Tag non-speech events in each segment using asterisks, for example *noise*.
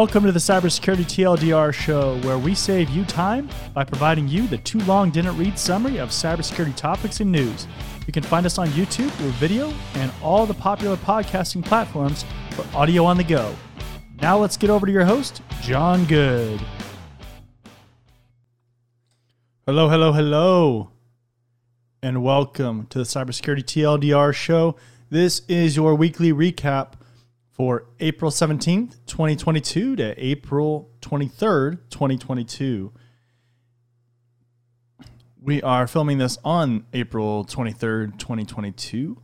Welcome to the Cybersecurity TLDR show, where we save you time by providing you the too long didn't read summary of cybersecurity topics and news. You can find us on YouTube with video and all the popular podcasting platforms for audio on the go. Now let's get over to your host, Jon Good. Hello, hello, hello, and welcome to the Cybersecurity TLDR show. This is your weekly recap for April 17th, 2022 to April 23rd, 2022. We are filming this on April 23rd, 2022.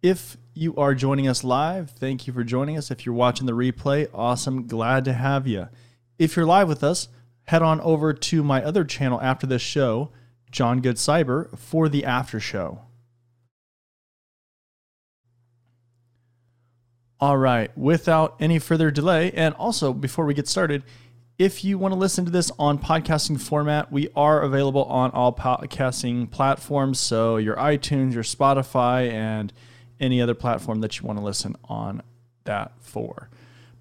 If you are joining us live, thank you for joining us. If you're watching the replay, awesome. Glad to have you. If you're live with us, head on over to my other channel after this show, Jon Good Cyber, for the after show. All right, without any further delay, and also before we get started, if you want to listen to this on podcasting format, we are available on all podcasting platforms. So your iTunes, your Spotify, and any other platform that you want to listen on that for.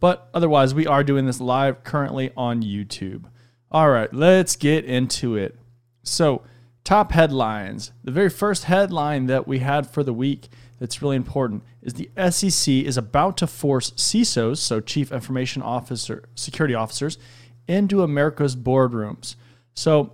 But otherwise, we are doing this live currently on YouTube. All right, let's get into it. So, top headlines. The very first headline that we had for the week that's really important is the SEC is about to force CISOs, so Chief Information Officer, Security Officers, into America's boardrooms. So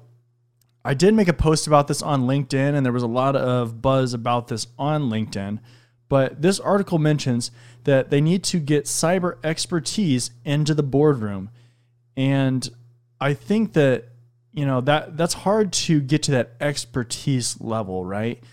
I did make a post about this on LinkedIn, and there was a lot of buzz about this on LinkedIn. But this article mentions that they need to get cyber expertise into the boardroom. And I think that, you know, that that's hard to get to that expertise level, right?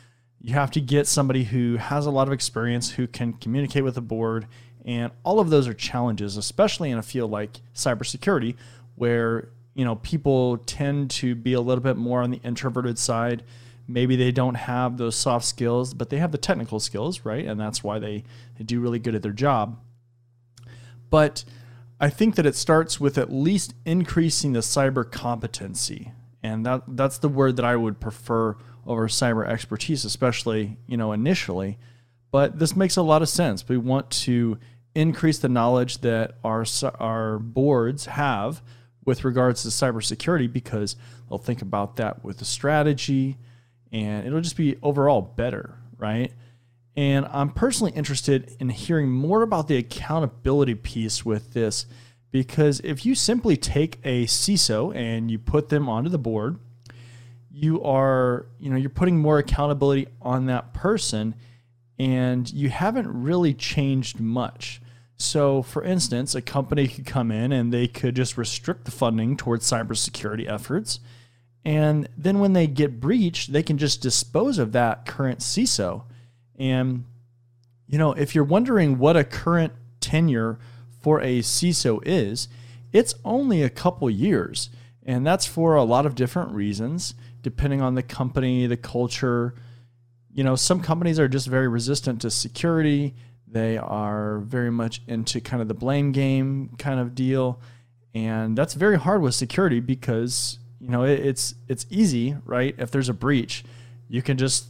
You have to get somebody who has a lot of experience, who can communicate with the board, and all of those are challenges, especially in a field like cybersecurity, where you know people tend to be a little bit more on the introverted side. Maybe they don't have those soft skills, but they have the technical skills, right? And that's why they, they do really good at their job. But I think that it starts with at least increasing the cyber competency. And that that's the word that I would prefer over cyber expertise, especially, you know, initially. But this makes a lot of sense. We want to increase the knowledge that our our boards have with regards to cybersecurity because they'll think about that with the strategy and it'll just be overall better, right? And I'm personally interested in hearing more about the accountability piece with this because if you simply take a CISO and you put them onto the board, you are, you know, you're putting more accountability on that person and you haven't really changed much. So, for instance, a company could come in and they could just restrict the funding towards cybersecurity efforts. And then when they get breached, they can just dispose of that current CISO. And, you know, if you're wondering what a current tenure for a CISO is, it's only a couple years. And that's for a lot of different reasons depending on the company, the culture. You know, some companies are just very resistant to security. They are very much into kind of the blame game kind of deal. And that's very hard with security because, you know, it, it's it's easy, right? If there's a breach, you can just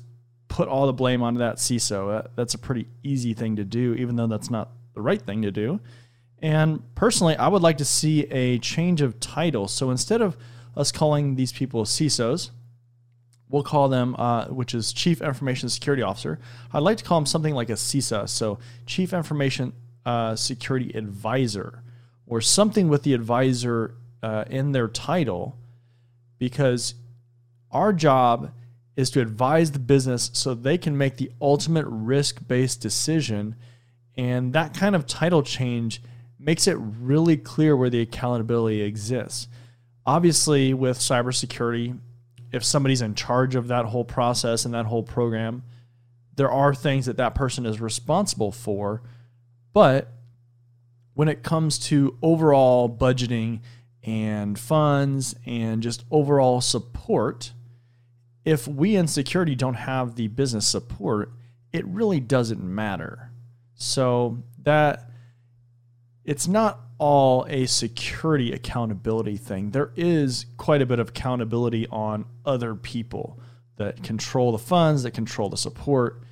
put all the blame onto that CISO. Uh, that's a pretty easy thing to do, even though that's not the right thing to do. And personally, I would like to see a change of title. So instead of us calling these people CISOs, we'll call them, uh, which is Chief Information Security Officer. I'd like to call them something like a CISA, so Chief Information uh, Security Advisor, or something with the advisor uh, in their title, because our job is to advise the business so they can make the ultimate risk based decision. And that kind of title change makes it really clear where the accountability exists. Obviously, with cybersecurity, if somebody's in charge of that whole process and that whole program, there are things that that person is responsible for. But when it comes to overall budgeting and funds and just overall support, if we in security don't have the business support, it really doesn't matter. So that it's not all a security accountability thing. There is quite a bit of accountability on other people that control the funds, that control the support,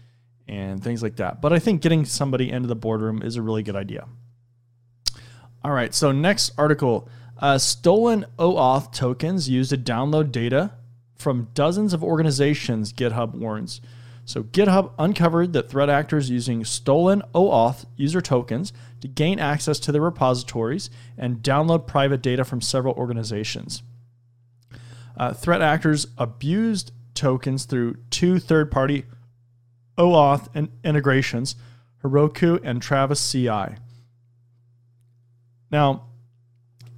and things like that. But I think getting somebody into the boardroom is a really good idea. All right. So next article: uh, stolen OAuth tokens used to download data from dozens of organizations. GitHub warns. So GitHub uncovered that threat actors using stolen OAuth user tokens to gain access to their repositories and download private data from several organizations. Uh, threat actors abused tokens through two third-party OAuth and integrations, Heroku and Travis CI. Now,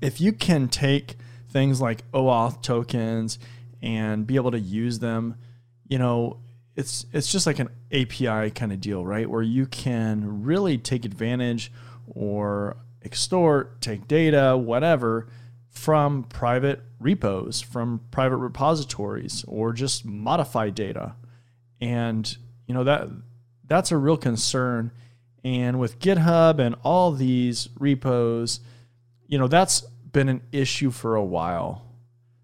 if you can take things like OAuth tokens and be able to use them, you know, it's it's just like an API kind of deal, right? Where you can really take advantage or extort, take data, whatever, from private repos, from private repositories, or just modify data. And you know that that's a real concern. And with GitHub and all these repos, you know, that's been an issue for a while.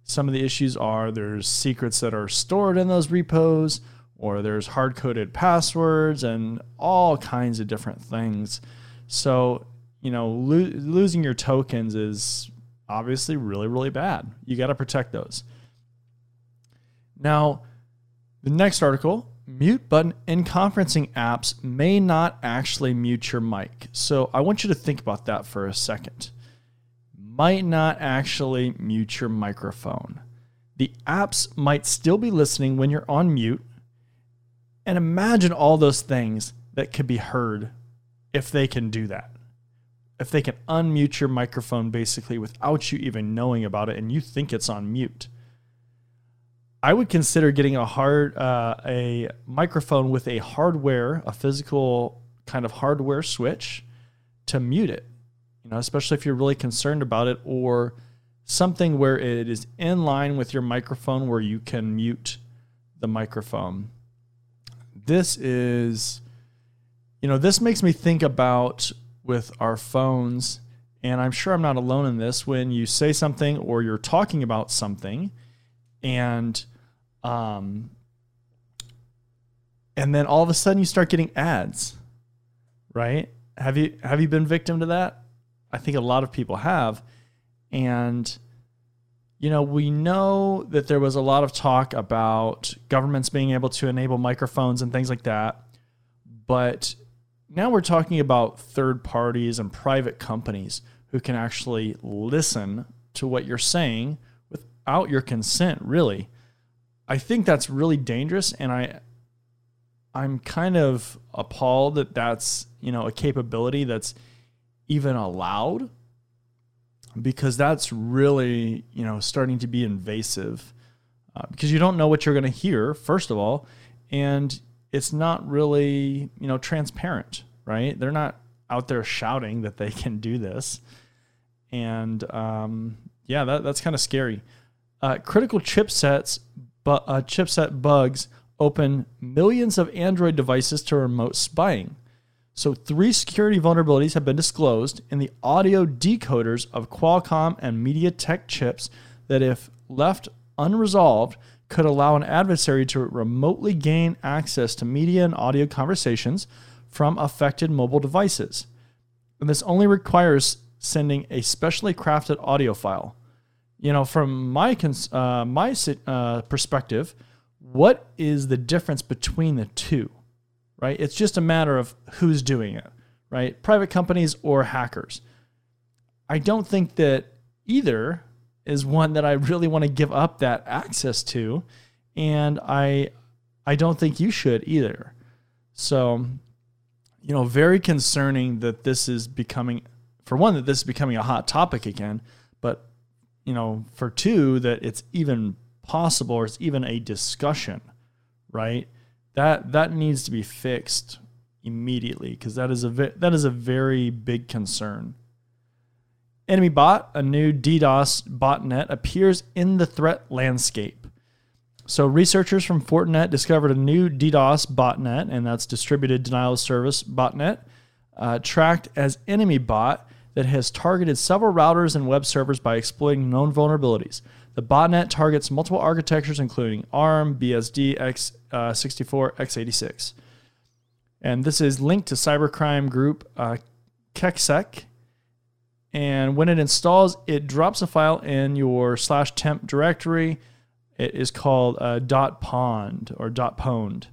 Some of the issues are there's secrets that are stored in those repos, or there's hard coded passwords, and all kinds of different things. So, you know, lo- losing your tokens is obviously really, really bad. You got to protect those. Now, the next article mute button in conferencing apps may not actually mute your mic. So I want you to think about that for a second. Might not actually mute your microphone. The apps might still be listening when you're on mute. And imagine all those things that could be heard if they can do that if they can unmute your microphone basically without you even knowing about it and you think it's on mute. I would consider getting a hard uh, a microphone with a hardware, a physical kind of hardware switch to mute it. You know, especially if you're really concerned about it or something where it is in line with your microphone where you can mute the microphone. This is you know, this makes me think about with our phones. And I'm sure I'm not alone in this when you say something or you're talking about something and um and then all of a sudden you start getting ads. Right? Have you have you been victim to that? I think a lot of people have. And you know, we know that there was a lot of talk about governments being able to enable microphones and things like that. But now we're talking about third parties and private companies who can actually listen to what you're saying without your consent, really. I think that's really dangerous and I I'm kind of appalled that that's, you know, a capability that's even allowed because that's really, you know, starting to be invasive. Uh, because you don't know what you're going to hear first of all and it's not really, you know, transparent, right? They're not out there shouting that they *laughs* can do this. And um, yeah, that, that's kind of scary. Uh, critical chipsets, but uh, chipset bugs open millions of Android devices to remote spying. So, three security vulnerabilities have been disclosed in the audio decoders of Qualcomm and MediaTek chips that, if left unresolved, could allow an adversary to remotely gain access to media and audio conversations from affected mobile devices. And this only requires sending a specially crafted audio file. You know, from my cons- uh, my uh, perspective, what is the difference between the two? Right? It's just a matter of who's doing it, right? Private companies or hackers. I don't think that either is one that I really want to give up that access to, and I I don't think you should either. So, you know, very concerning that this is becoming for one that this is becoming a hot topic again, but you know, for two that it's even possible or it's even a discussion, right? That that needs to be fixed immediately because that is a that is a very big concern. Enemy Bot, a new DDoS botnet, appears in the threat landscape. So, researchers from Fortinet discovered a new DDoS botnet, and that's distributed denial of service botnet, uh, tracked as Enemy Bot, that has targeted several routers and web servers by exploiting known vulnerabilities. The botnet targets multiple architectures, including ARM, BSD, x64, uh, x86. And this is linked to cybercrime group uh, KEKSEC, And when it installs, it drops a file in your slash temp directory. It is called uh, pond or pond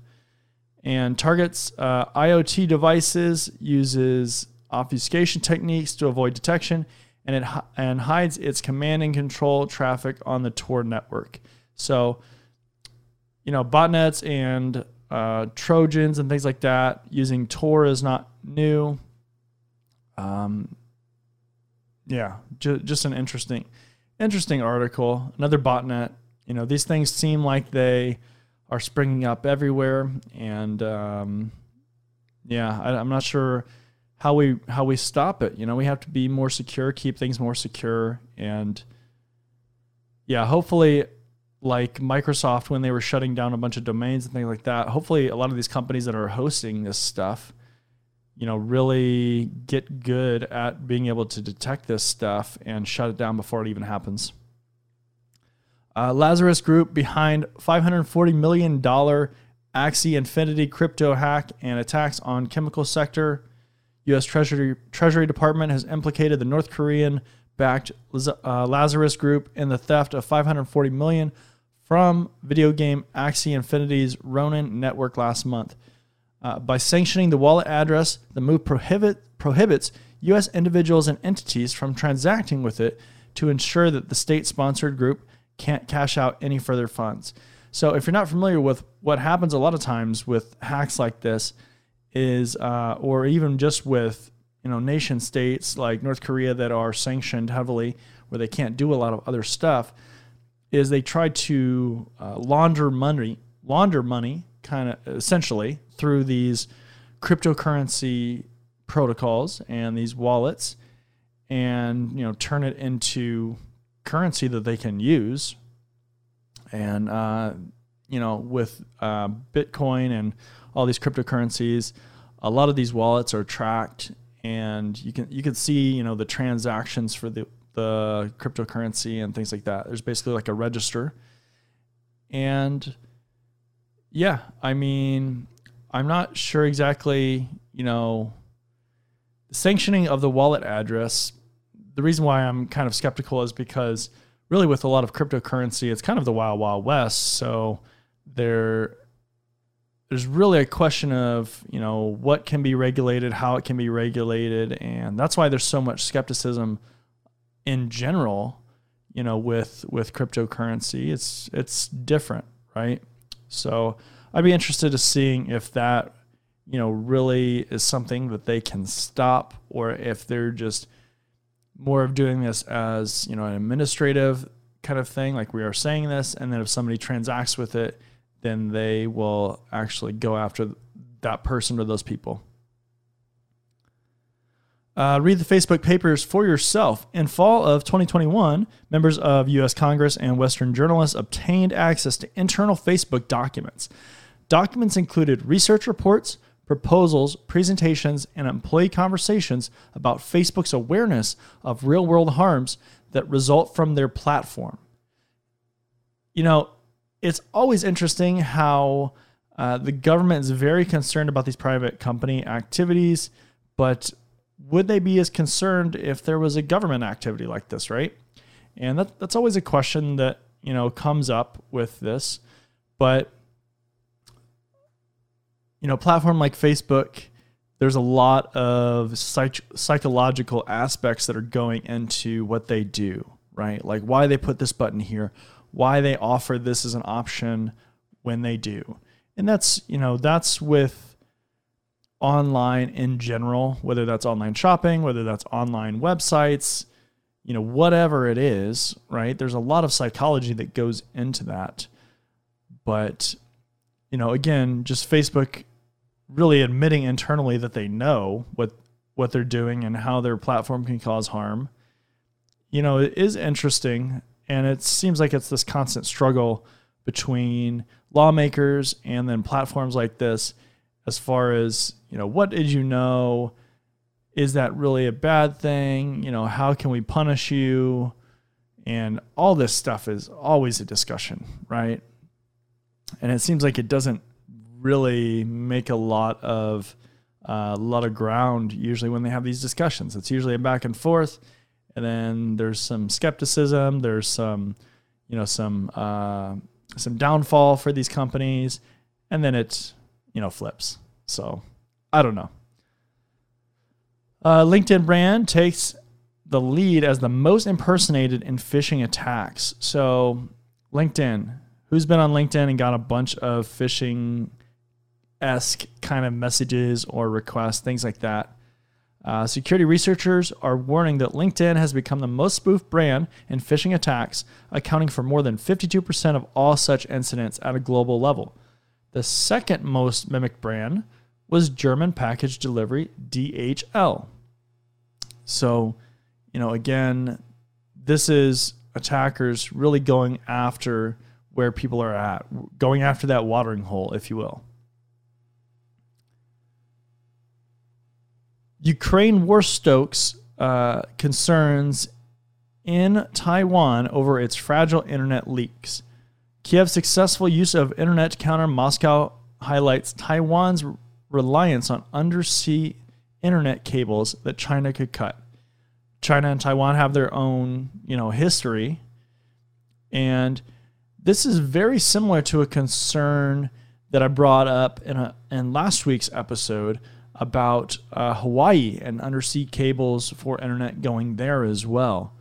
and targets uh, IoT devices, uses obfuscation techniques to avoid detection, and it and hides its command and control traffic on the Tor network. So, you know, botnets and uh, Trojans and things like that using Tor is not new. Um, yeah, ju- just an interesting, interesting article. Another botnet. You know, these things seem like they are springing up everywhere, and um, yeah, I, I'm not sure how we how we stop it. You know, we have to be more secure, keep things more secure, and yeah, hopefully, like Microsoft when they were shutting down a bunch of domains and things like that. Hopefully, a lot of these companies that are hosting this stuff, you know, really get good at being able to detect this stuff and shut it down before it even happens. Uh, Lazarus Group behind $540 million Axie Infinity crypto hack and attacks on chemical sector. U.S. Treasury Treasury Department has implicated the North Korean backed uh, Lazarus Group in the theft of 540 million from video game Axie Infinity's Ronin network last month. Uh, by sanctioning the wallet address, the move prohibit, prohibits U.S. individuals and entities from transacting with it to ensure that the state sponsored group can't cash out any further funds. So if you're not familiar with what happens a lot of times with hacks like this, is uh, or even just with you know nation states like North Korea that are sanctioned heavily, where they can't do a lot of other stuff, is they try to uh, launder money, launder money, kind of essentially through these cryptocurrency protocols and these wallets, and you know turn it into currency that they can use. And, uh, you know, with uh, Bitcoin and all these cryptocurrencies, a lot of these wallets are tracked and you can you can see you know the transactions for the the cryptocurrency and things like that. There's basically like a register, and yeah, I mean, I'm not sure exactly. You know, the sanctioning of the wallet address the reason why I'm kind of skeptical is because really with a lot of cryptocurrency, it's kind of the wild wild west. So there there's really a question of you know what can be regulated, how it can be regulated, and that's why there's so much skepticism in general. You know, with with cryptocurrency, it's it's different, right? So I'd be interested to seeing if that you know really is something that they can stop, or if they're just more of doing this as you know an administrative kind of thing like we are saying this and then if somebody transacts with it then they will actually go after that person or those people uh, read the Facebook papers for yourself. In fall of 2021, members of U.S. Congress and Western journalists obtained access to internal Facebook documents. Documents included research reports, proposals, presentations, and employee conversations about Facebook's awareness of real world harms that result from their platform. You know, it's always interesting how uh, the government is very concerned about these private company activities, but would they be as concerned if there was a government activity like this, right? And that, that's always a question that, you know, comes up with this. But you know, platform like Facebook, there's a lot of psych- psychological aspects that are going into what they do, right? Like why they put this button here, why they offer this as an option when they do. And that's, you know, that's with online in general, whether that's online shopping, whether that's online websites, you know, whatever it is, right? There's a lot of psychology that goes into that. But, you know, again, just Facebook really admitting internally that they know what what they're doing and how their platform can cause harm. You know, it is interesting and it seems like it's this constant struggle between lawmakers and then platforms like this as far as, you know, what did you know? Is that really a bad thing? You know, how can we punish you? And all this stuff is always a discussion, right? And it seems like it doesn't really make a lot of uh, a lot of ground usually when they have these discussions. It's usually a back and forth, and then there's some skepticism. There's some, you know, some uh, some downfall for these companies, and then it, you know, flips. So I don't know. Uh, LinkedIn brand takes the lead as the most impersonated in phishing attacks. So LinkedIn, who's been on LinkedIn and got a bunch of phishing esque kind of messages or requests, things like that. Uh, security researchers are warning that LinkedIn has become the most spoofed brand in phishing attacks, accounting for more than 52% of all such incidents at a global level. The second most mimicked brand was German package delivery DHL. So, you know, again, this is attackers really going after where people are at, going after that watering hole, if you will. Ukraine war stokes uh, concerns in Taiwan over its fragile internet leaks. Kiev's successful use of internet to counter Moscow highlights Taiwan's reliance on undersea internet cables that China could cut. China and Taiwan have their own, you know, history. And this is very similar to a concern that I brought up in a in last week's episode about uh, Hawaii and undersea cables for internet going there as well.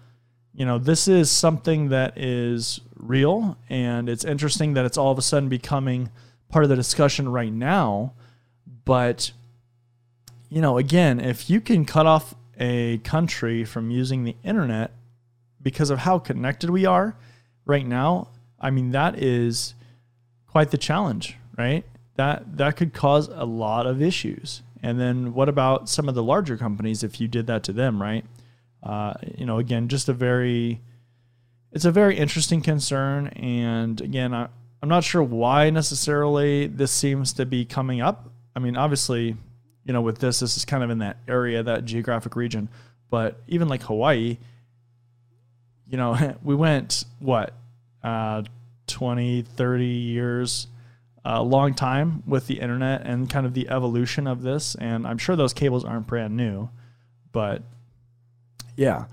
You know, this is something that is real, and it's interesting that it's all of a sudden becoming part of the discussion right now. But, you know, again, if you can cut off a country from using the internet because of how connected we are right now, I mean, that is quite the challenge, right? That that could cause a lot of issues. And then what about some of the larger companies if you did that to them, right? Uh, you know, again, just a very, it's a very interesting concern. And again, I, I'm not sure why necessarily this seems to be coming up. I mean, obviously, you know, with this, this is kind of in that area, that geographic region. But even like Hawaii, you know, *laughs* we went, what, uh, 20, 30 years a long time with the internet and kind of the evolution of this. And I'm sure those cables aren't brand new, but yeah.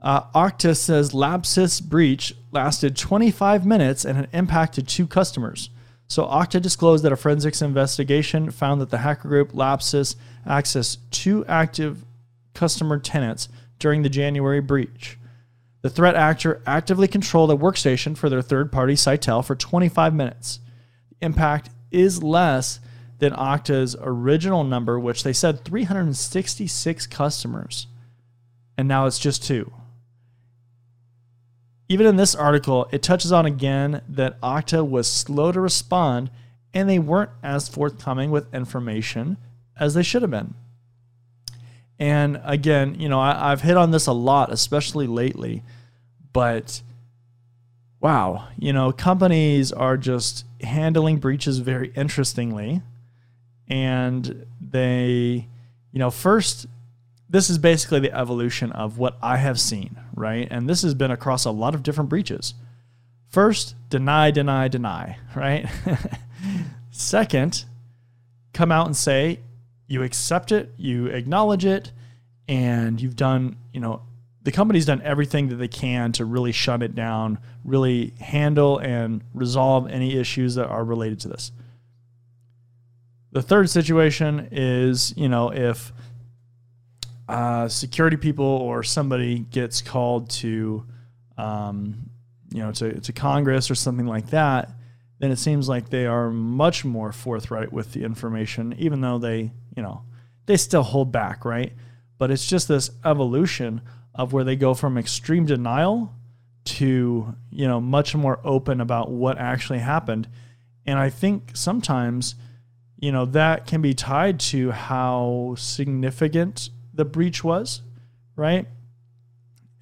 Uh, Okta says Lapsus breach lasted 25 minutes and had impacted two customers. So Okta disclosed that a forensics investigation found that the hacker group Lapsus accessed two active customer tenants during the January breach. The threat actor actively controlled a workstation for their third party Sitel for 25 minutes The impact is less than Okta's original number, which they said 366 customers, and now it's just two. Even in this article, it touches on again that Okta was slow to respond and they weren't as forthcoming with information as they should have been. And again, you know, I, have hit on this a lot, especially lately, but wow, you know, companies are just handling breaches very interestingly. And they, you know, first, this is basically the evolution of what I have seen, right? And this has been across a lot of different breaches. First, deny, deny, deny, *laughs* right? Second, come out and say you accept it, you acknowledge it, and you've done, you know, the company's done everything that they can to really shut it down, really handle and resolve any issues that are related to this. The third situation is, you know, if uh, security people or somebody gets called to, um, you know, to, to Congress or something like that, then it seems like they are much more forthright with the information, even though they, you know, they still hold back, right? But it's just this evolution of where they go from extreme denial to you know much more open about what actually happened and i think sometimes you know that can be tied to how significant the breach was right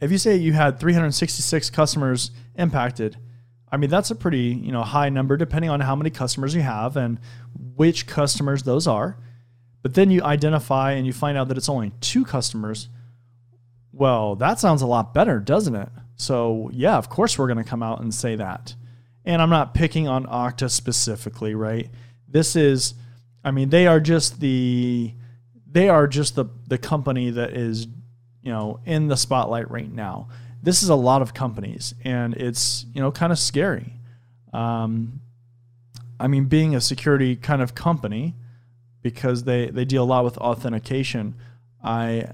if you say you had 366 customers impacted i mean that's a pretty you know high number depending on how many customers you have and which customers those are but then you identify and you find out that it's only two customers well, that sounds a lot better, doesn't it? So, yeah, of course we're going to come out and say that. And I'm not picking on Okta specifically, right? This is I mean, they are just the they are just the the company that is you know in the spotlight right now. This is a lot of companies, and it's you know kind of scary. Um, I mean, being a security kind of company, because they they deal a lot with authentication. I,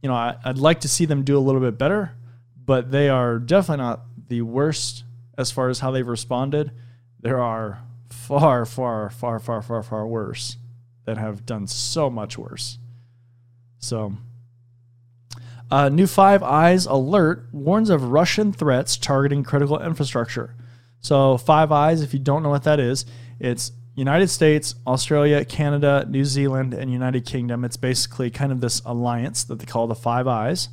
you know, I, I'd like to see them do a little bit better, but they are definitely not the worst as far as how they've responded. There are far, far, far, far, far, far worse that have done so much worse. So, uh, new Five Eyes alert warns of Russian threats targeting critical infrastructure. So, Five Eyes, if you don't know what that is, it's United States, Australia, Canada, New Zealand, and United Kingdom. It's basically kind of this alliance that they call the Five Eyes.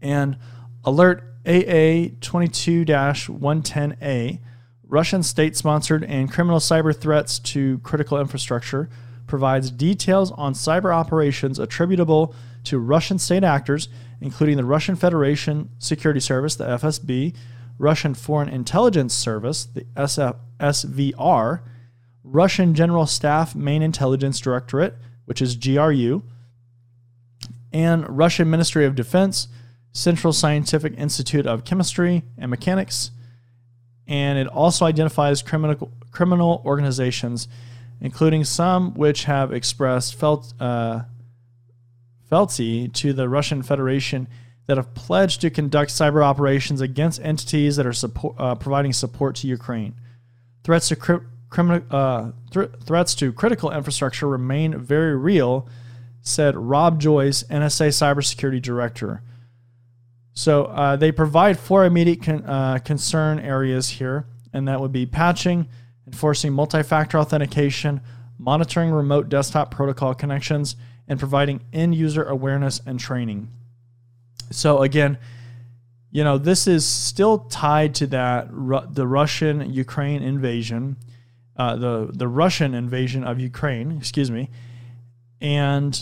And alert AA 22 110A Russian state sponsored and criminal cyber threats to critical infrastructure provides details on cyber operations attributable to Russian state actors, including the Russian Federation Security Service, the FSB, Russian Foreign Intelligence Service, the SF, SVR, Russian General Staff Main Intelligence Directorate, which is GRU, and Russian Ministry of Defense, Central Scientific Institute of Chemistry and Mechanics, and it also identifies criminal criminal organizations, including some which have expressed felt uh, to the Russian Federation that have pledged to conduct cyber operations against entities that are support, uh, providing support to Ukraine. Threats to uh, th- threats to critical infrastructure remain very real, said Rob Joyce, NSA cybersecurity director. So uh, they provide four immediate con- uh, concern areas here, and that would be patching, enforcing multi factor authentication, monitoring remote desktop protocol connections, and providing end user awareness and training. So, again, you know, this is still tied to that the Russian Ukraine invasion, uh, the, the Russian invasion of Ukraine, excuse me. And,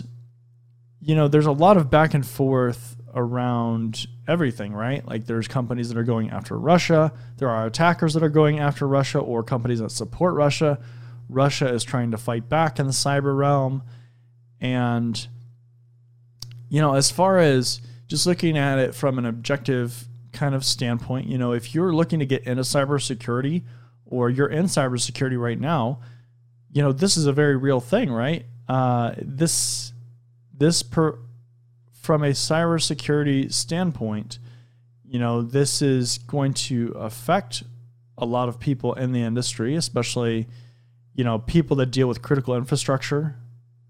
you know, there's a lot of back and forth around everything, right? Like there's companies that are going after Russia, there are attackers that are going after Russia, or companies that support Russia. Russia is trying to fight back in the cyber realm. And, you know, as far as just looking at it from an objective kind of standpoint, you know, if you're looking to get into cybersecurity or you're in cybersecurity right now, you know, this is a very real thing, right? Uh, this, this per, from a cybersecurity standpoint, you know, this is going to affect a lot of people in the industry, especially, you know, people that deal with critical infrastructure.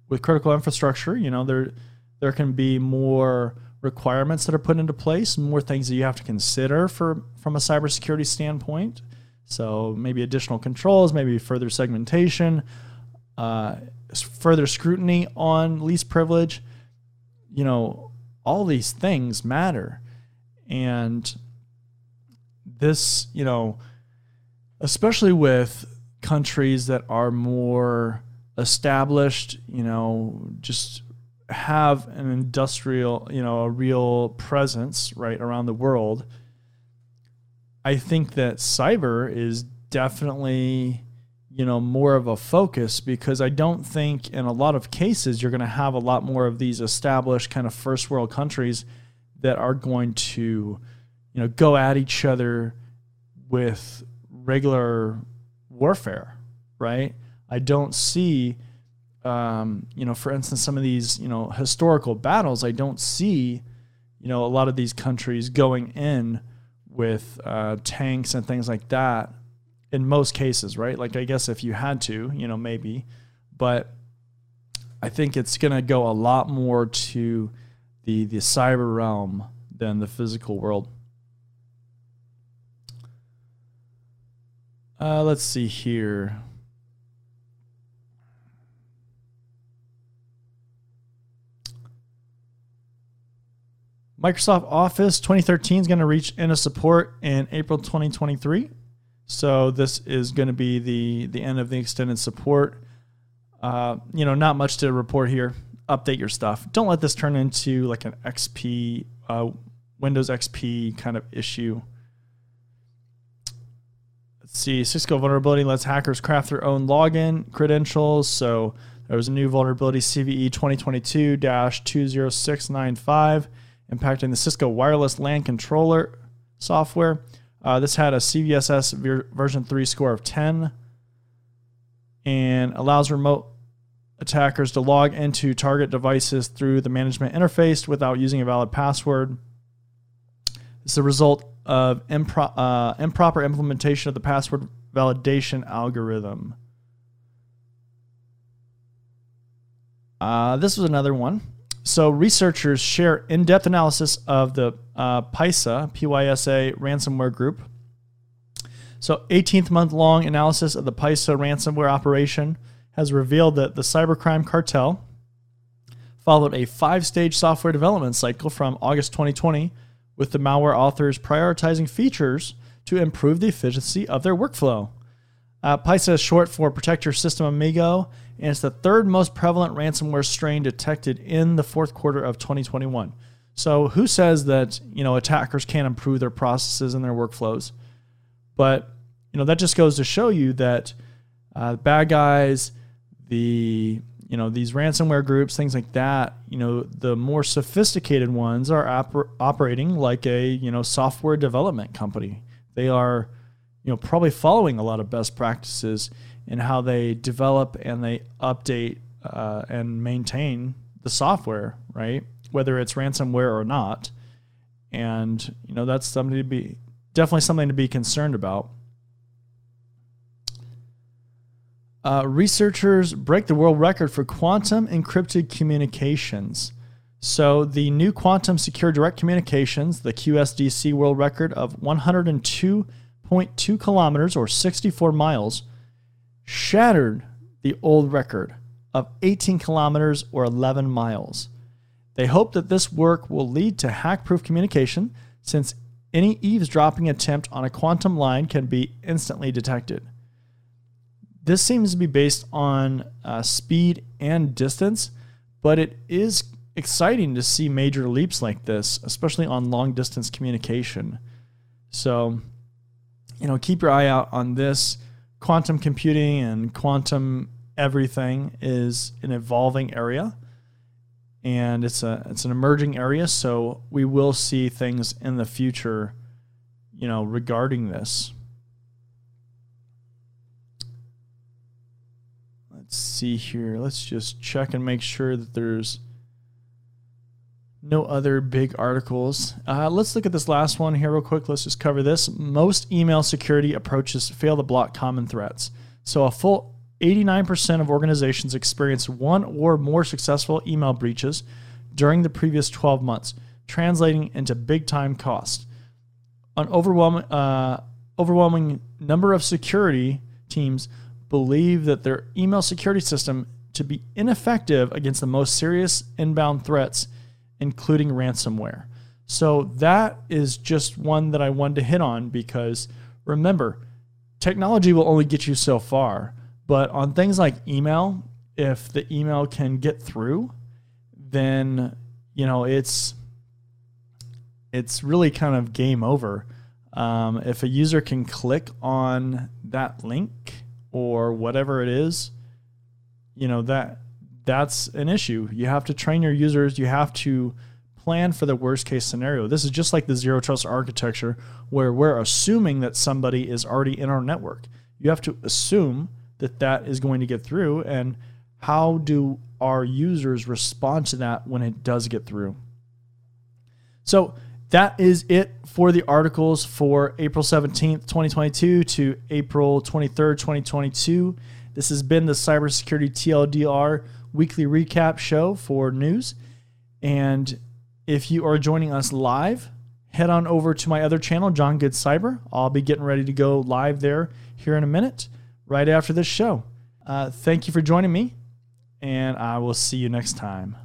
With critical infrastructure, you know, there there can be more requirements that are put into place, more things that you have to consider for from a cybersecurity standpoint. So maybe additional controls, maybe further segmentation, uh, further scrutiny on least privilege you know, all these things matter. And this, you know, especially with countries that are more established, you know, just have an industrial, you know, a real presence right around the world. I think that cyber is definitely you know more of a focus because I don't think in a lot of cases you're going to have a lot more of these established kind of first world countries that are going to you know go at each other with regular warfare right? I don't see um, you know for instance some of these you know historical battles I don't see you know a lot of these countries going in with uh, tanks and things like that in most cases, right? Like I guess if you had to, you know, maybe, but I think it's going to go a lot more to the the cyber realm than the physical world. Uh, let's see here. Microsoft Office 2013 is going to reach end of support in April 2023. So this is going to be the the end of the extended support. Uh, you know, not much to report here. Update your stuff. Don't let this turn into like an XP, uh, Windows XP kind of issue. Let's see. Cisco vulnerability lets hackers craft their own login credentials. So There was a new vulnerability CVE 2022 20695 impacting the Cisco wireless LAN controller software. Uh, this had a CVSS ver- version 3 score of 10 and allows remote attackers to log into target devices through the management interface without using a valid password. It's the result of impro- uh, improper implementation of the password validation algorithm. Uh, this was another one. So, researchers share in depth analysis of the uh, PYSA, PYSA ransomware group. So, 18th month long analysis of the PYSA ransomware operation has revealed that the cybercrime cartel followed a five stage software development cycle from August 2020, with the malware authors prioritizing features to improve the efficiency of their workflow. Uh, PYSA is short for Protect Your System Amigo, and it's the third most prevalent ransomware strain detected in the fourth quarter of 2021. So, who says that you know attackers can't improve their processes and their workflows? But you know that just goes to show you that uh, bad guys, the you know these ransomware groups, things like that. You know the more sophisticated ones are oper- operating like a you know software development company. They are you know probably following a lot of best practices in how they develop and they update uh, and maintain the software, right? Whether it's ransomware or not, and you know that's something to be definitely something to be concerned about. Uh, researchers break the world record for quantum encrypted communications. So, the new quantum secure direct communications, the QSDC world record of 102.2 kilometers or 64 miles, shattered the old record of 18 kilometers or 11 miles. They hope that this work will lead to hack proof communication since any eavesdropping attempt on a quantum line can be instantly detected. This seems to be based on uh, speed and distance, but it is exciting to see major leaps like this, especially on long distance communication. So, you know, keep your eye out on this. Quantum computing and quantum everything is an evolving area and it's a it's an emerging area so we will see things in the future you know regarding this let's see here. Let's just check and make sure that there's no other big articles. Uh, let's look at this last one here real quick. Let's just cover this. Most email security approaches fail to block common threats. So a full 89% of organizations experienced one or more successful email breaches during the previous 12 months, translating into big time cost. An overwhelming, uh, overwhelming number of security teams believe that their email security system to be ineffective against the most serious inbound threats, including ransomware. So that is just one that I wanted to hit on because remember, technology will only get you so far. But on things like email, if the email can get through, then you know it's it's really kind of game over. Um, if a user can click on that link or whatever it is, you know, that that's an issue. You have to train your users, you have to plan for the worst case scenario. This is just like the zero trust architecture where we're assuming that somebody is already in our network. You have to assume that that is going to get through and how do our users respond to that when it does get through? So, that is it for the articles for April 17th, 2022 to April 23rd, 2022. This has been the Cybersecurity TLDR weekly recap show for news. And if you are joining us live, head on over to my other channel, Jon Good Cyber. I'll be getting ready to go live there here in a minute, right after this show. Uh, thank you for joining me, and I will see you next time.